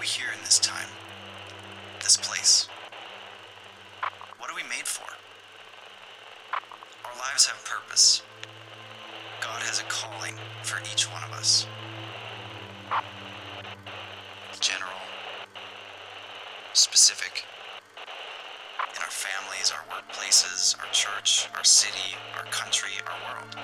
we here in this time? This place? What are we made for? Our lives have purpose. God has a calling for each one of us. General, specific. In our families, our workplaces, our church, our city, our country, our world.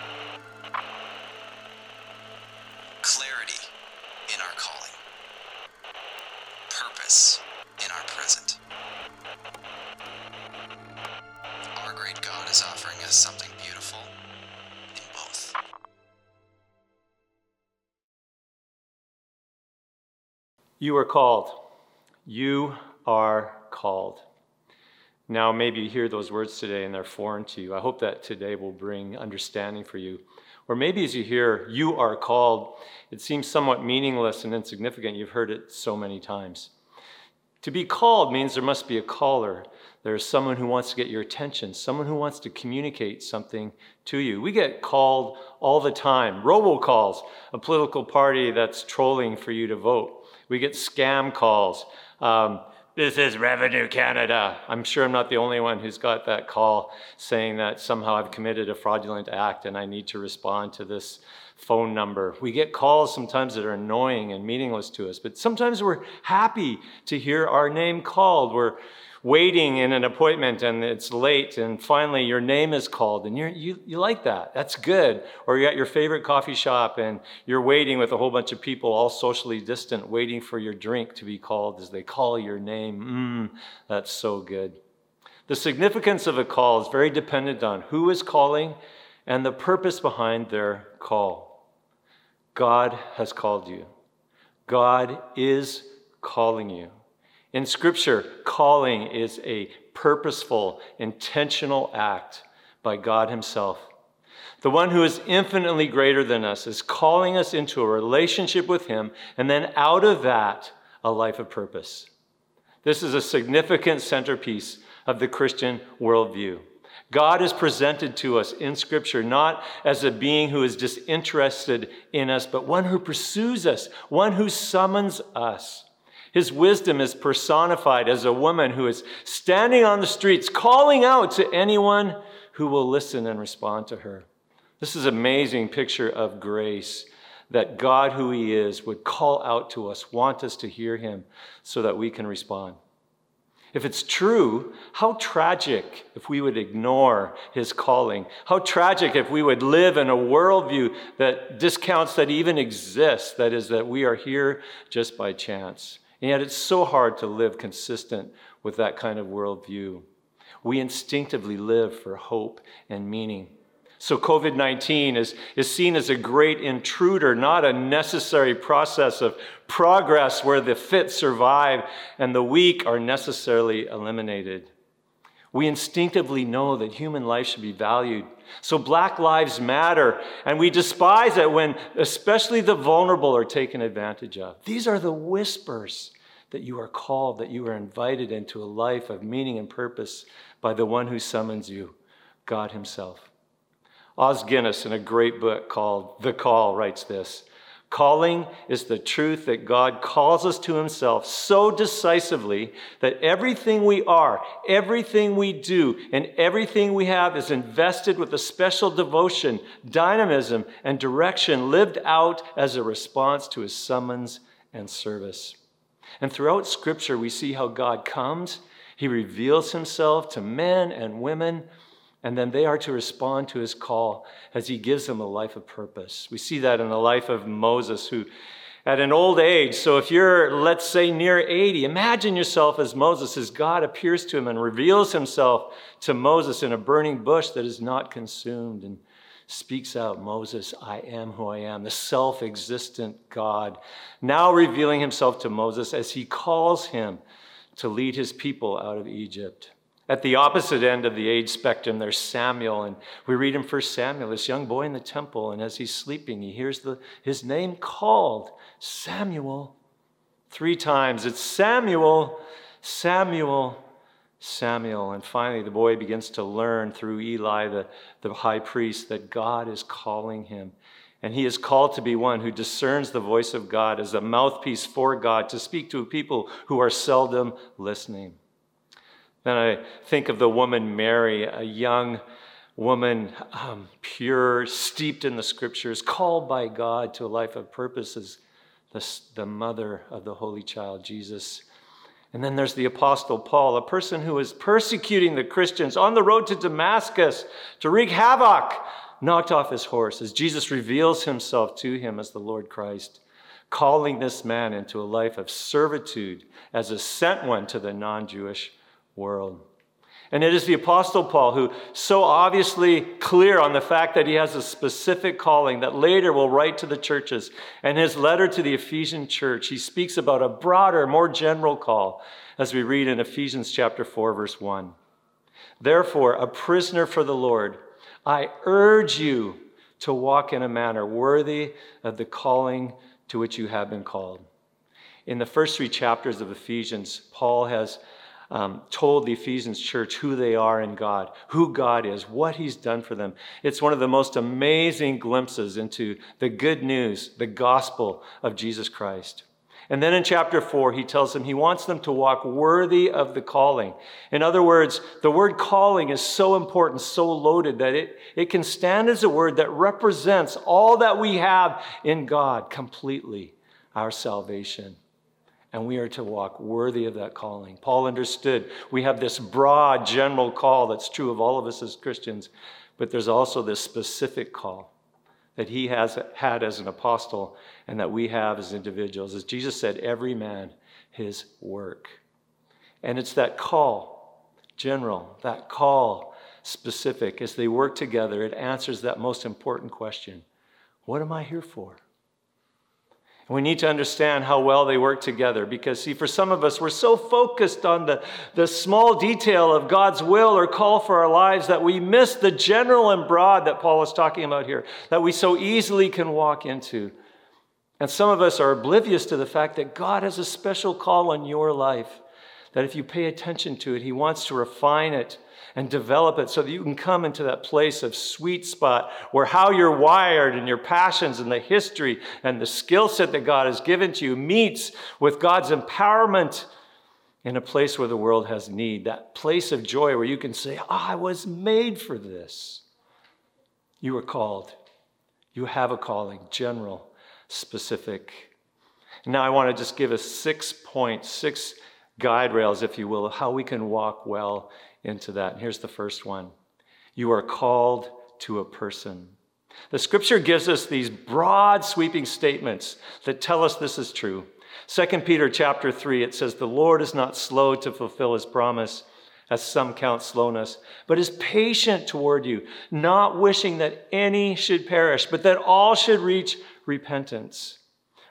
You are called. You are called. Now, maybe you hear those words today and they're foreign to you. I hope that today will bring understanding for you. Or maybe as you hear, you are called, it seems somewhat meaningless and insignificant. You've heard it so many times. To be called means there must be a caller. There's someone who wants to get your attention, someone who wants to communicate something to you. We get called all the time. Robocalls, a political party that's trolling for you to vote. We get scam calls. Um, this is Revenue Canada. I'm sure I'm not the only one who's got that call saying that somehow I've committed a fraudulent act and I need to respond to this phone number. We get calls sometimes that are annoying and meaningless to us, but sometimes we're happy to hear our name called. We're waiting in an appointment and it's late and finally your name is called and you you, you like that. That's good. Or you're at your favorite coffee shop and you're waiting with a whole bunch of people all socially distant waiting for your drink to be called as they call your name. Mmm, that's so good. The significance of a call is very dependent on who is calling and the purpose behind their call. God has called you. God is calling you. In Scripture, calling is a purposeful, intentional act by God Himself. The one who is infinitely greater than us is calling us into a relationship with Him, and then out of that, a life of purpose. This is a significant centerpiece of the Christian worldview. God is presented to us in Scripture not as a being who is disinterested in us, but one who pursues us, one who summons us. His wisdom is personified as a woman who is standing on the streets calling out to anyone who will listen and respond to her. This is an amazing picture of grace that God, who He is, would call out to us, want us to hear Him so that we can respond. If it's true, how tragic if we would ignore his calling. How tragic if we would live in a worldview that discounts that even exists, that is, that we are here just by chance. And yet it's so hard to live consistent with that kind of worldview. We instinctively live for hope and meaning. So, COVID 19 is, is seen as a great intruder, not a necessary process of progress where the fit survive and the weak are necessarily eliminated. We instinctively know that human life should be valued. So, Black Lives Matter, and we despise it when especially the vulnerable are taken advantage of. These are the whispers that you are called, that you are invited into a life of meaning and purpose by the one who summons you, God Himself. Os Guinness, in a great book called The Call, writes this Calling is the truth that God calls us to Himself so decisively that everything we are, everything we do, and everything we have is invested with a special devotion, dynamism, and direction lived out as a response to His summons and service. And throughout Scripture, we see how God comes, He reveals Himself to men and women and then they are to respond to his call as he gives them a life of purpose. We see that in the life of Moses, who at an old age, so if you're, let's say, near 80, imagine yourself as Moses, as God appears to him and reveals himself to Moses in a burning bush that is not consumed and speaks out, Moses, I am who I am, the self existent God, now revealing himself to Moses as he calls him to lead his people out of Egypt. At the opposite end of the age spectrum, there's Samuel, and we read in First Samuel, this young boy in the temple, and as he's sleeping, he hears the, his name called Samuel three times. It's Samuel, Samuel, Samuel. And finally, the boy begins to learn through Eli, the, the high priest, that God is calling him. And he is called to be one who discerns the voice of God as a mouthpiece for God to speak to people who are seldom listening. Then I think of the woman Mary, a young woman, um, pure, steeped in the scriptures, called by God to a life of purposes, the, the mother of the Holy Child, Jesus. And then there's the Apostle Paul, a person who is persecuting the Christians on the road to Damascus to wreak havoc, knocked off his horse as Jesus reveals himself to him as the Lord Christ, calling this man into a life of servitude as a sent one to the non Jewish world. And it is the Apostle Paul who, so obviously clear on the fact that he has a specific calling that later will write to the churches. And his letter to the Ephesian church, he speaks about a broader, more general call, as we read in Ephesians chapter 4, verse 1. Therefore, a prisoner for the Lord, I urge you to walk in a manner worthy of the calling to which you have been called. In the first three chapters of Ephesians, Paul has um, told the Ephesians church who they are in God, who God is, what He's done for them. It's one of the most amazing glimpses into the good news, the gospel of Jesus Christ. And then in chapter four, he tells them he wants them to walk worthy of the calling. In other words, the word calling is so important, so loaded that it, it can stand as a word that represents all that we have in God completely our salvation and we are to walk worthy of that calling. Paul understood we have this broad, general call that's true of all of us as Christians, but there's also this specific call that he has had as an apostle and that we have as individuals. As Jesus said, every man his work. And it's that call, general, that call, specific, as they work together, it answers that most important question What am I here for? We need to understand how well they work together because, see, for some of us, we're so focused on the, the small detail of God's will or call for our lives that we miss the general and broad that Paul is talking about here, that we so easily can walk into. And some of us are oblivious to the fact that God has a special call on your life, that if you pay attention to it, He wants to refine it and develop it so that you can come into that place of sweet spot where how you're wired and your passions and the history and the skill set that God has given to you meets with God's empowerment in a place where the world has need. That place of joy where you can say, oh, I was made for this. You were called. You have a calling, general, specific. Now, I want to just give us six points, six guide rails, if you will, how we can walk well into that. And here's the first one You are called to a person. The scripture gives us these broad sweeping statements that tell us this is true. 2 Peter chapter 3 it says the Lord is not slow to fulfill his promise as some count slowness but is patient toward you not wishing that any should perish but that all should reach repentance.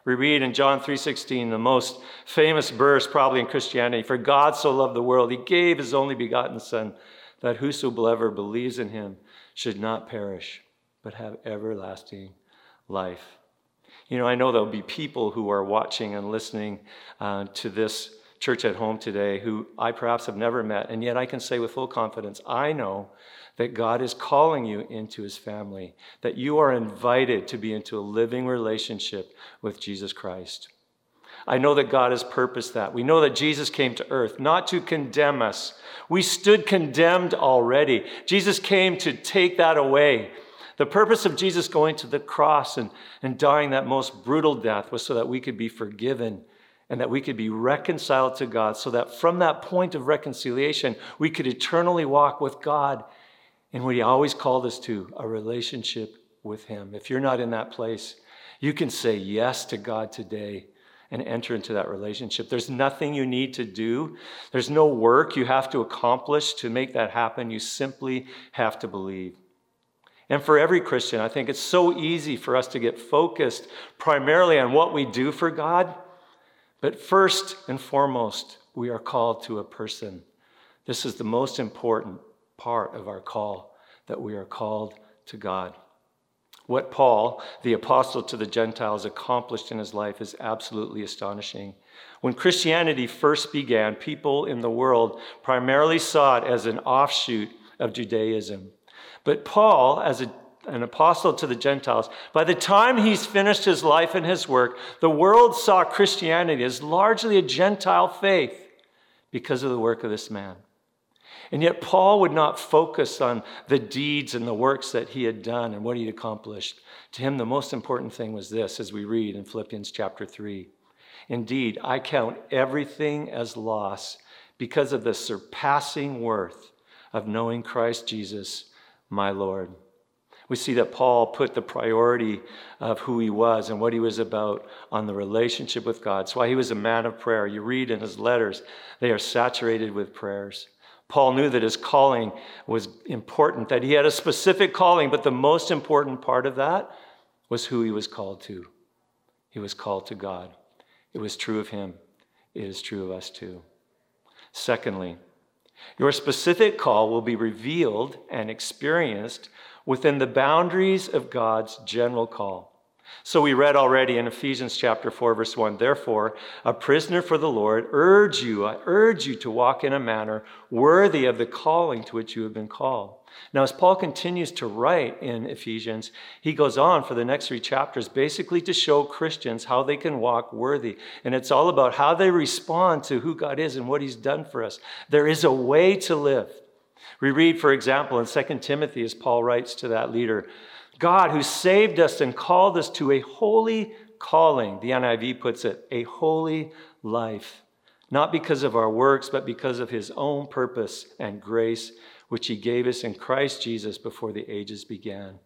We read in John 3:16, the most famous verse probably in Christianity, for God so loved the world, he gave his only begotten son that whosoever believes in him should not perish but have everlasting life. You know, I know there'll be people who are watching and listening uh, to this church at home today who I perhaps have never met, and yet I can say with full confidence, I know that God is calling you into his family, that you are invited to be into a living relationship with Jesus Christ. I know that God has purposed that. We know that Jesus came to earth not to condemn us. We stood condemned already. Jesus came to take that away. The purpose of Jesus going to the cross and, and dying that most brutal death was so that we could be forgiven and that we could be reconciled to God, so that from that point of reconciliation, we could eternally walk with God and what he always called us to a relationship with him. If you're not in that place, you can say yes to God today and enter into that relationship. There's nothing you need to do, there's no work you have to accomplish to make that happen. You simply have to believe. And for every Christian, I think it's so easy for us to get focused primarily on what we do for God. But first and foremost, we are called to a person. This is the most important part of our call, that we are called to God. What Paul, the apostle to the Gentiles, accomplished in his life is absolutely astonishing. When Christianity first began, people in the world primarily saw it as an offshoot of Judaism. But Paul, as a an apostle to the Gentiles. By the time he's finished his life and his work, the world saw Christianity as largely a Gentile faith because of the work of this man. And yet, Paul would not focus on the deeds and the works that he had done and what he accomplished. To him, the most important thing was this, as we read in Philippians chapter 3. Indeed, I count everything as loss because of the surpassing worth of knowing Christ Jesus, my Lord. We see that Paul put the priority of who he was and what he was about on the relationship with God. That's why he was a man of prayer. You read in his letters, they are saturated with prayers. Paul knew that his calling was important, that he had a specific calling, but the most important part of that was who he was called to. He was called to God. It was true of him, it is true of us too. Secondly, your specific call will be revealed and experienced within the boundaries of God's general call. So we read already in Ephesians chapter 4 verse 1, therefore, a prisoner for the Lord, urge you, I urge you to walk in a manner worthy of the calling to which you have been called. Now, as Paul continues to write in Ephesians, he goes on for the next three chapters basically to show Christians how they can walk worthy. And it's all about how they respond to who God is and what he's done for us. There is a way to live. We read, for example, in 2 Timothy, as Paul writes to that leader, God who saved us and called us to a holy calling, the NIV puts it, a holy life, not because of our works, but because of his own purpose and grace, which he gave us in Christ Jesus before the ages began.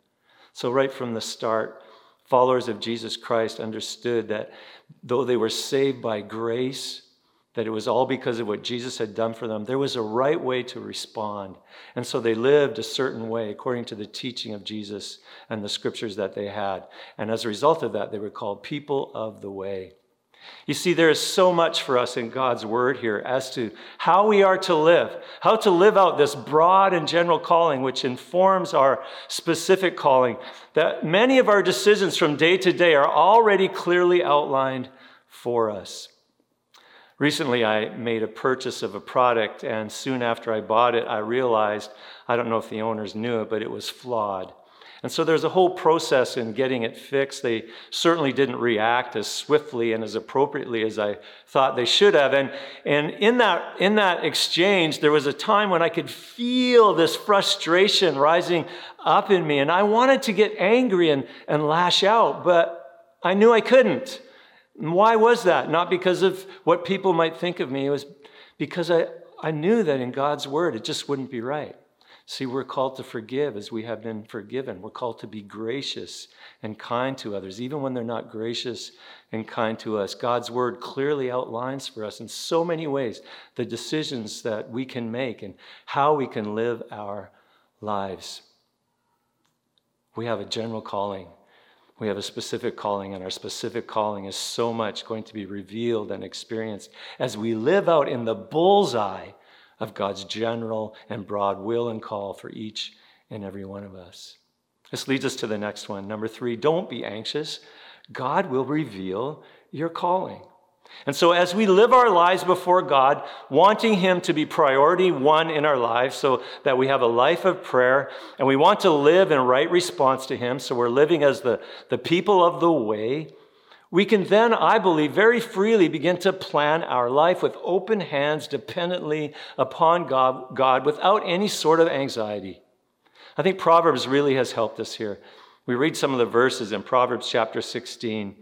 So, right from the start, followers of Jesus Christ understood that though they were saved by grace, that it was all because of what Jesus had done for them. There was a right way to respond. And so they lived a certain way according to the teaching of Jesus and the scriptures that they had. And as a result of that, they were called people of the way. You see, there is so much for us in God's word here as to how we are to live, how to live out this broad and general calling, which informs our specific calling, that many of our decisions from day to day are already clearly outlined for us. Recently, I made a purchase of a product, and soon after I bought it, I realized I don't know if the owners knew it, but it was flawed. And so there's a whole process in getting it fixed. They certainly didn't react as swiftly and as appropriately as I thought they should have. And, and in, that, in that exchange, there was a time when I could feel this frustration rising up in me. And I wanted to get angry and, and lash out, but I knew I couldn't. And why was that? Not because of what people might think of me. It was because I, I knew that in God's word it just wouldn't be right. See, we're called to forgive as we have been forgiven. We're called to be gracious and kind to others, even when they're not gracious and kind to us. God's word clearly outlines for us in so many ways the decisions that we can make and how we can live our lives. We have a general calling we have a specific calling, and our specific calling is so much going to be revealed and experienced as we live out in the bullseye of God's general and broad will and call for each and every one of us. This leads us to the next one. Number three, don't be anxious. God will reveal your calling. And so, as we live our lives before God, wanting Him to be priority one in our lives, so that we have a life of prayer, and we want to live in right response to Him, so we're living as the, the people of the way, we can then, I believe, very freely begin to plan our life with open hands, dependently upon God, God without any sort of anxiety. I think Proverbs really has helped us here. We read some of the verses in Proverbs chapter 16.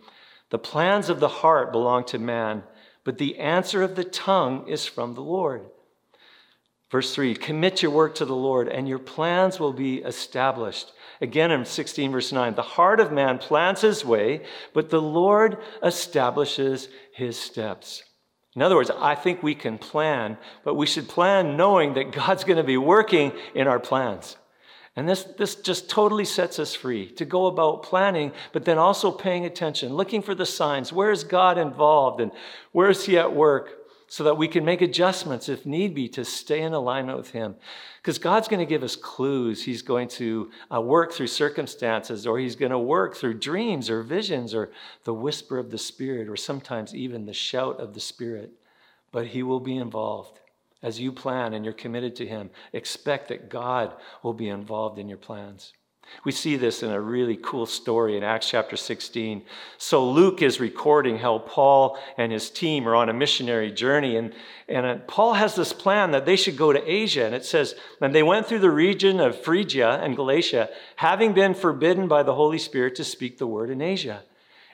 The plans of the heart belong to man, but the answer of the tongue is from the Lord. Verse 3 Commit your work to the Lord, and your plans will be established. Again in 16, verse 9 The heart of man plans his way, but the Lord establishes his steps. In other words, I think we can plan, but we should plan knowing that God's going to be working in our plans. And this, this just totally sets us free to go about planning, but then also paying attention, looking for the signs. Where is God involved and where is He at work? So that we can make adjustments if need be to stay in alignment with Him. Because God's going to give us clues. He's going to uh, work through circumstances, or He's going to work through dreams or visions, or the whisper of the Spirit, or sometimes even the shout of the Spirit. But He will be involved. As you plan and you're committed to Him, expect that God will be involved in your plans. We see this in a really cool story in Acts chapter 16. So Luke is recording how Paul and his team are on a missionary journey. And, and uh, Paul has this plan that they should go to Asia. And it says, and they went through the region of Phrygia and Galatia, having been forbidden by the Holy Spirit to speak the word in Asia.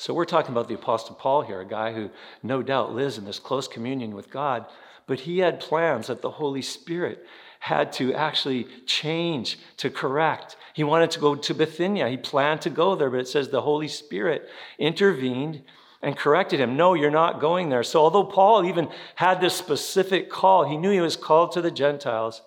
So we're talking about the Apostle Paul here, a guy who no doubt lives in this close communion with God, but he had plans that the Holy Spirit had to actually change, to correct. He wanted to go to Bithynia. He planned to go there, but it says the Holy Spirit intervened and corrected him. No, you're not going there. So, although Paul even had this specific call, he knew he was called to the Gentiles.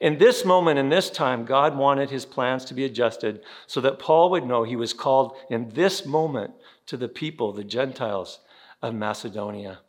In this moment, in this time, God wanted his plans to be adjusted so that Paul would know he was called in this moment to the people, the Gentiles of Macedonia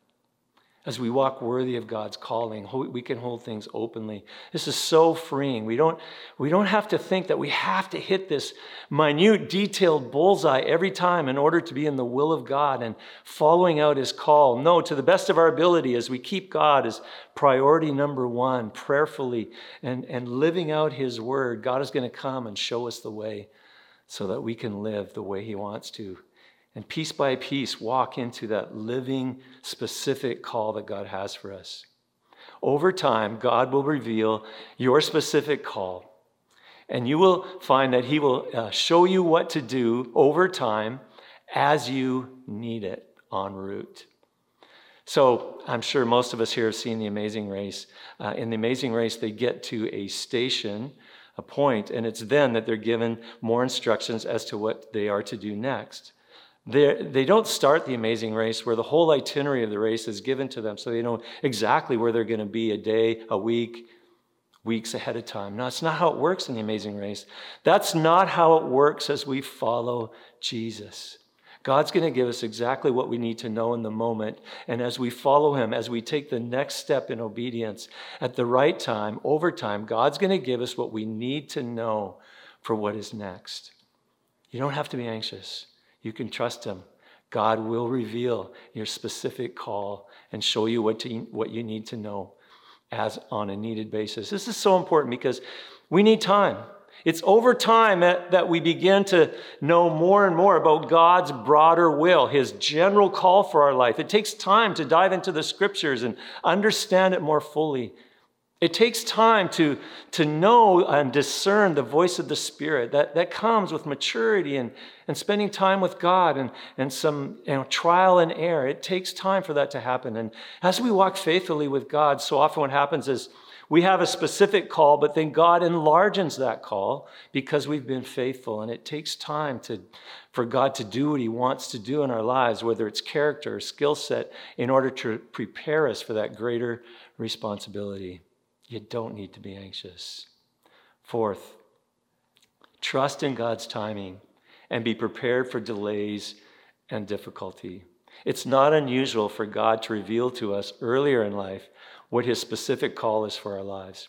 as we walk worthy of God's calling, we can hold things openly. This is so freeing. We don't, we don't have to think that we have to hit this minute, detailed bullseye every time in order to be in the will of God and following out his call. No, to the best of our ability, as we keep God as priority number one, prayerfully and, and living out his word, God is going to come and show us the way so that we can live the way he wants to and piece by piece walk into that living, specific call that God has for us. Over time, God will reveal your specific call, and you will find that He will uh, show you what to do over time as you need it en route. So I'm sure most of us here have seen The Amazing Race. Uh, in The Amazing Race, they get to a station, a point, and it's then that they're given more instructions as to what they are to do next. They're, they do not start the amazing race where the whole itinerary of the race is given to them so they know exactly where they're going to be a day, a week, weeks ahead of time. No, it's not how it works in the amazing race. That's not how it works as we follow Jesus. God's going to give us exactly what we need to know in the moment. And as we follow Him, as we take the next step in obedience at the right time, over time, God's going to give us what we need to know for what is next. You don't have to be anxious. You can trust Him. God will reveal your specific call and show you what, to, what you need to know as on a needed basis. This is so important because we need time. It's over time that, that we begin to know more and more about God's broader will, His general call for our life. It takes time to dive into the scriptures and understand it more fully. It takes time to, to know and discern the voice of the Spirit. That, that comes with maturity and, and spending time with God and, and some you know, trial and error. It takes time for that to happen. And as we walk faithfully with God, so often what happens is we have a specific call, but then God enlarges that call because we've been faithful. And it takes time to, for God to do what He wants to do in our lives, whether it's character or skill set, in order to prepare us for that greater responsibility. You don't need to be anxious. Fourth, trust in God's timing and be prepared for delays and difficulty. It's not unusual for God to reveal to us earlier in life what his specific call is for our lives.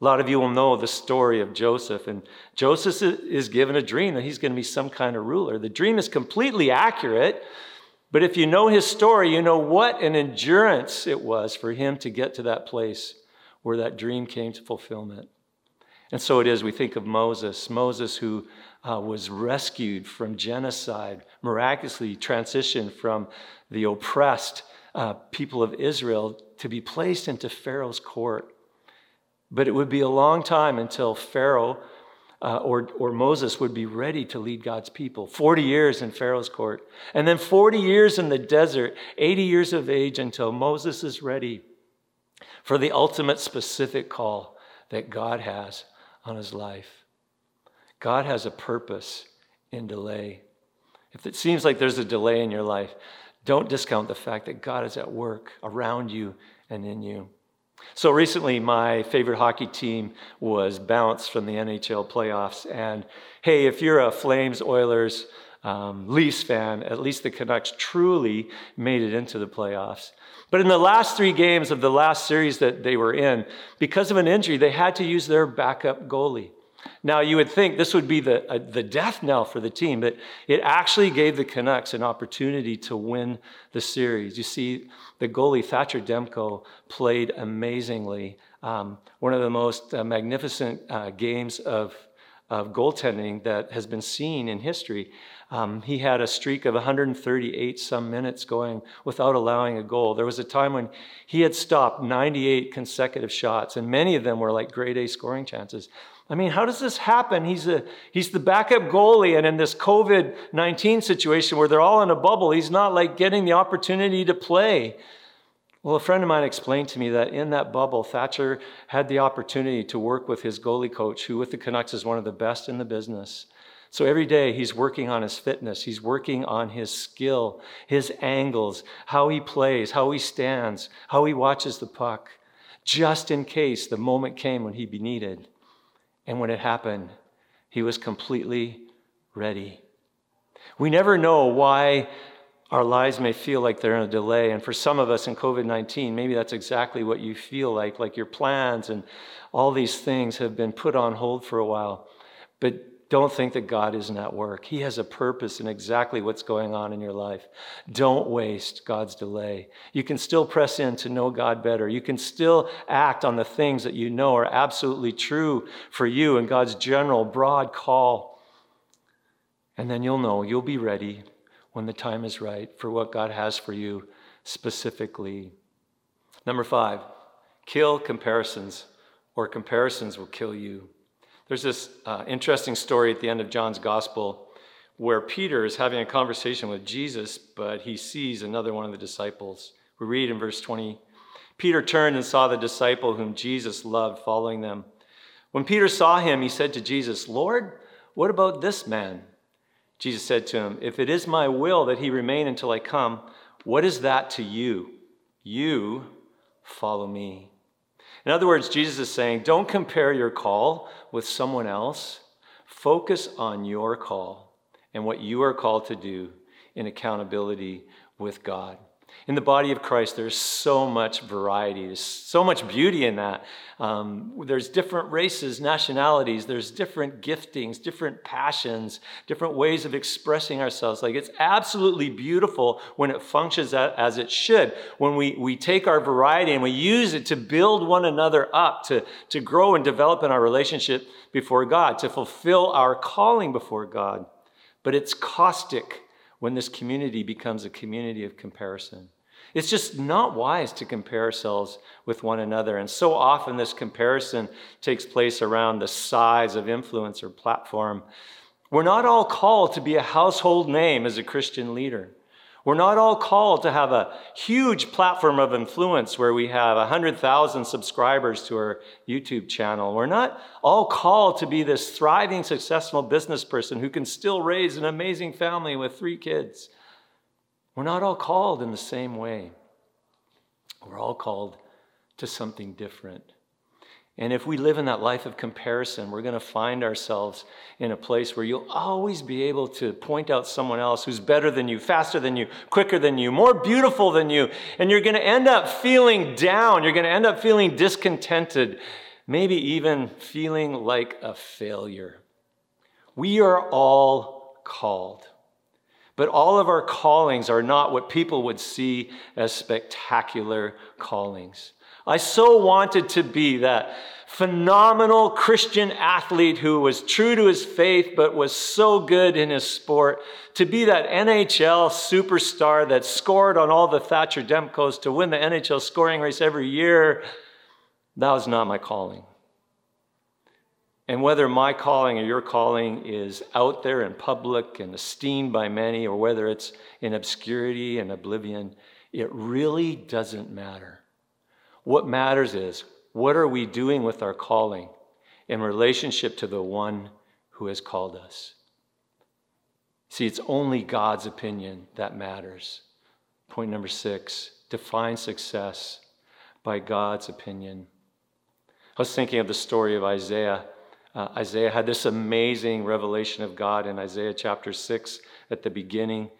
A lot of you will know the story of Joseph, and Joseph is given a dream that he's going to be some kind of ruler. The dream is completely accurate, but if you know his story, you know what an endurance it was for him to get to that place where that dream came to fulfillment. And so it is, we think of Moses, Moses who uh, was rescued from genocide, miraculously transitioned from the oppressed uh, people of Israel to be placed into Pharaoh's court. But it would be a long time until Pharaoh uh, or, or Moses would be ready to lead God's people. 40 years in Pharaoh's court. And then 40 years in the desert, 80 years of age until Moses is ready for the ultimate specific call that God has on his life. God has a purpose in delay. If it seems like there's a delay in your life, don't discount the fact that God is at work around you and in you. So recently, my favorite hockey team was bounced from the NHL playoffs. And hey, if you're a Flames, Oilers, um, Leafs fan, at least the Canucks truly made it into the playoffs. But in the last three games of the last series that they were in, because of an injury, they had to use their backup goalie. Now, you would think this would be the, uh, the death knell for the team, but it actually gave the Canucks an opportunity to win the series. You see, the goalie, Thatcher Demko, played amazingly. Um, one of the most uh, magnificent uh, games of, of goaltending that has been seen in history. Um, he had a streak of 138 some minutes going without allowing a goal. There was a time when he had stopped 98 consecutive shots, and many of them were like grade A scoring chances. I mean, how does this happen? He's, a, he's the backup goalie, and in this COVID 19 situation where they're all in a bubble, he's not like getting the opportunity to play. Well, a friend of mine explained to me that in that bubble, Thatcher had the opportunity to work with his goalie coach, who with the Canucks is one of the best in the business. So every day he's working on his fitness, he's working on his skill, his angles, how he plays, how he stands, how he watches the puck, just in case the moment came when he'd be needed. And when it happened, he was completely ready. We never know why our lives may feel like they're in a delay. And for some of us in COVID 19, maybe that's exactly what you feel like, like your plans and all these things have been put on hold for a while. But don't think that God isn't at work. He has a purpose in exactly what's going on in your life. Don't waste God's delay. You can still press in to know God better. You can still act on the things that you know are absolutely true for you and God's general, broad call. And then you'll know, you'll be ready when the time is right for what God has for you specifically. Number five, kill comparisons, or comparisons will kill you. There's this uh, interesting story at the end of John's gospel where Peter is having a conversation with Jesus, but he sees another one of the disciples. We read in verse 20 Peter turned and saw the disciple whom Jesus loved following them. When Peter saw him, he said to Jesus, Lord, what about this man? Jesus said to him, If it is my will that he remain until I come, what is that to you? You follow me. In other words, Jesus is saying, don't compare your call with someone else. Focus on your call and what you are called to do in accountability with God. In the body of Christ, there's so much variety, there's so much beauty in that. Um, there's different races, nationalities, there's different giftings, different passions, different ways of expressing ourselves. Like it's absolutely beautiful when it functions as it should. When we, we take our variety and we use it to build one another up, to, to grow and develop in our relationship before God, to fulfill our calling before God. But it's caustic when this community becomes a community of comparison. It's just not wise to compare ourselves with one another. And so often this comparison takes place around the size of influence or platform. We're not all called to be a household name as a Christian leader. We're not all called to have a huge platform of influence where we have 100,000 subscribers to our YouTube channel. We're not all called to be this thriving, successful business person who can still raise an amazing family with three kids. We're not all called in the same way. We're all called to something different. And if we live in that life of comparison, we're going to find ourselves in a place where you'll always be able to point out someone else who's better than you, faster than you, quicker than you, more beautiful than you. And you're going to end up feeling down. You're going to end up feeling discontented, maybe even feeling like a failure. We are all called. But all of our callings are not what people would see as spectacular callings. I so wanted to be that phenomenal Christian athlete who was true to his faith but was so good in his sport, to be that NHL superstar that scored on all the Thatcher Demkos to win the NHL scoring race every year. That was not my calling. And whether my calling or your calling is out there in public and esteemed by many, or whether it's in obscurity and oblivion, it really doesn't matter. What matters is what are we doing with our calling in relationship to the one who has called us? See, it's only God's opinion that matters. Point number six define success by God's opinion. I was thinking of the story of Isaiah. Uh, Isaiah had this amazing revelation of God in Isaiah chapter 6 at the beginning.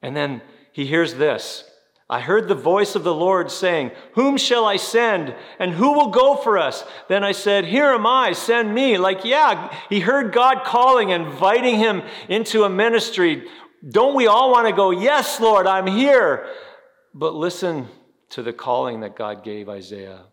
And then he hears this I heard the voice of the Lord saying, Whom shall I send? And who will go for us? Then I said, Here am I, send me. Like, yeah, he heard God calling, inviting him into a ministry. Don't we all want to go, Yes, Lord, I'm here? But listen to the calling that God gave Isaiah.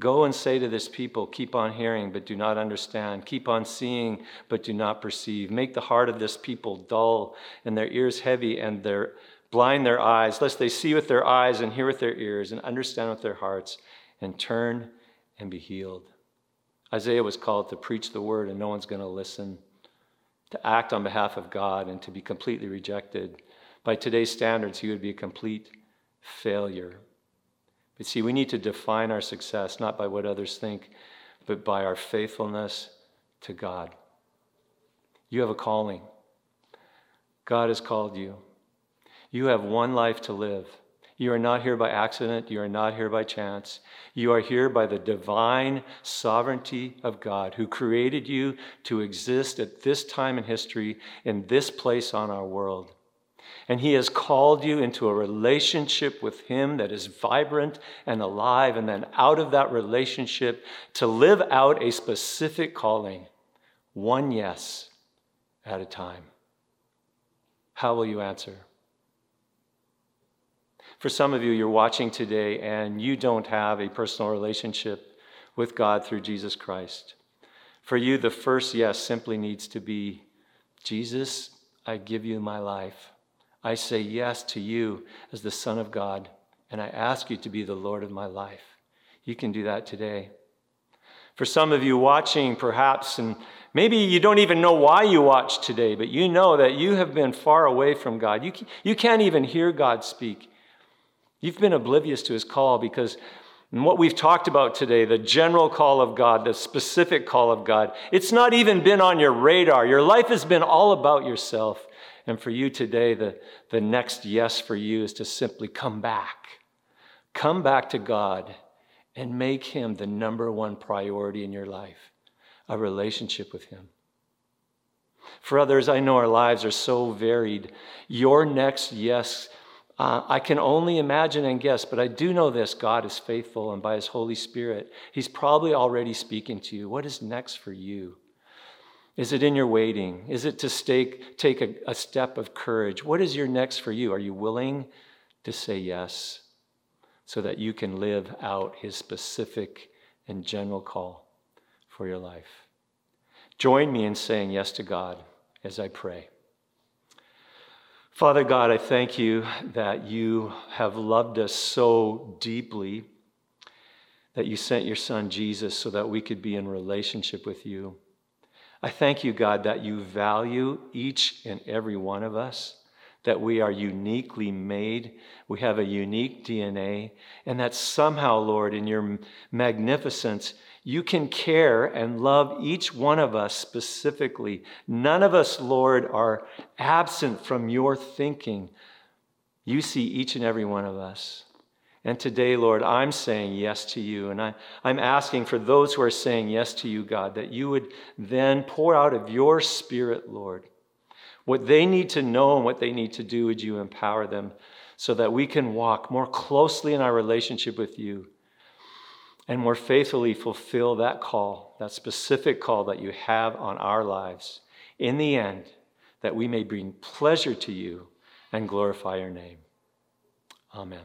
Go and say to this people, keep on hearing, but do not understand. Keep on seeing, but do not perceive. Make the heart of this people dull and their ears heavy and their blind their eyes, lest they see with their eyes and hear with their ears and understand with their hearts and turn and be healed. Isaiah was called to preach the word, and no one's going to listen, to act on behalf of God, and to be completely rejected. By today's standards, he would be a complete failure. But see, we need to define our success not by what others think, but by our faithfulness to God. You have a calling. God has called you. You have one life to live. You are not here by accident. You are not here by chance. You are here by the divine sovereignty of God who created you to exist at this time in history, in this place on our world. And He has called you into a relationship with Him that is vibrant and alive, and then out of that relationship to live out a specific calling, one yes at a time. How will you answer? For some of you, you're watching today and you don't have a personal relationship with God through Jesus Christ. For you, the first yes simply needs to be Jesus, I give you my life. I say yes to you as the Son of God, and I ask you to be the Lord of my life. You can do that today. For some of you watching, perhaps, and maybe you don't even know why you watch today, but you know that you have been far away from God. You, you can't even hear God speak. You've been oblivious to his call because what we've talked about today, the general call of God, the specific call of God, it's not even been on your radar. Your life has been all about yourself. And for you today, the, the next yes for you is to simply come back. Come back to God and make Him the number one priority in your life a relationship with Him. For others, I know our lives are so varied. Your next yes uh, I can only imagine and guess, but I do know this God is faithful, and by His Holy Spirit, He's probably already speaking to you. What is next for you? Is it in your waiting? Is it to stay, take a, a step of courage? What is your next for you? Are you willing to say yes so that you can live out His specific and general call for your life? Join me in saying yes to God as I pray. Father God, I thank you that you have loved us so deeply that you sent your son Jesus so that we could be in relationship with you. I thank you, God, that you value each and every one of us, that we are uniquely made, we have a unique DNA, and that somehow, Lord, in your magnificence, you can care and love each one of us specifically. None of us, Lord, are absent from your thinking. You see each and every one of us. And today, Lord, I'm saying yes to you. And I, I'm asking for those who are saying yes to you, God, that you would then pour out of your spirit, Lord, what they need to know and what they need to do. Would you empower them so that we can walk more closely in our relationship with you? And more faithfully fulfill that call, that specific call that you have on our lives in the end, that we may bring pleasure to you and glorify your name. Amen.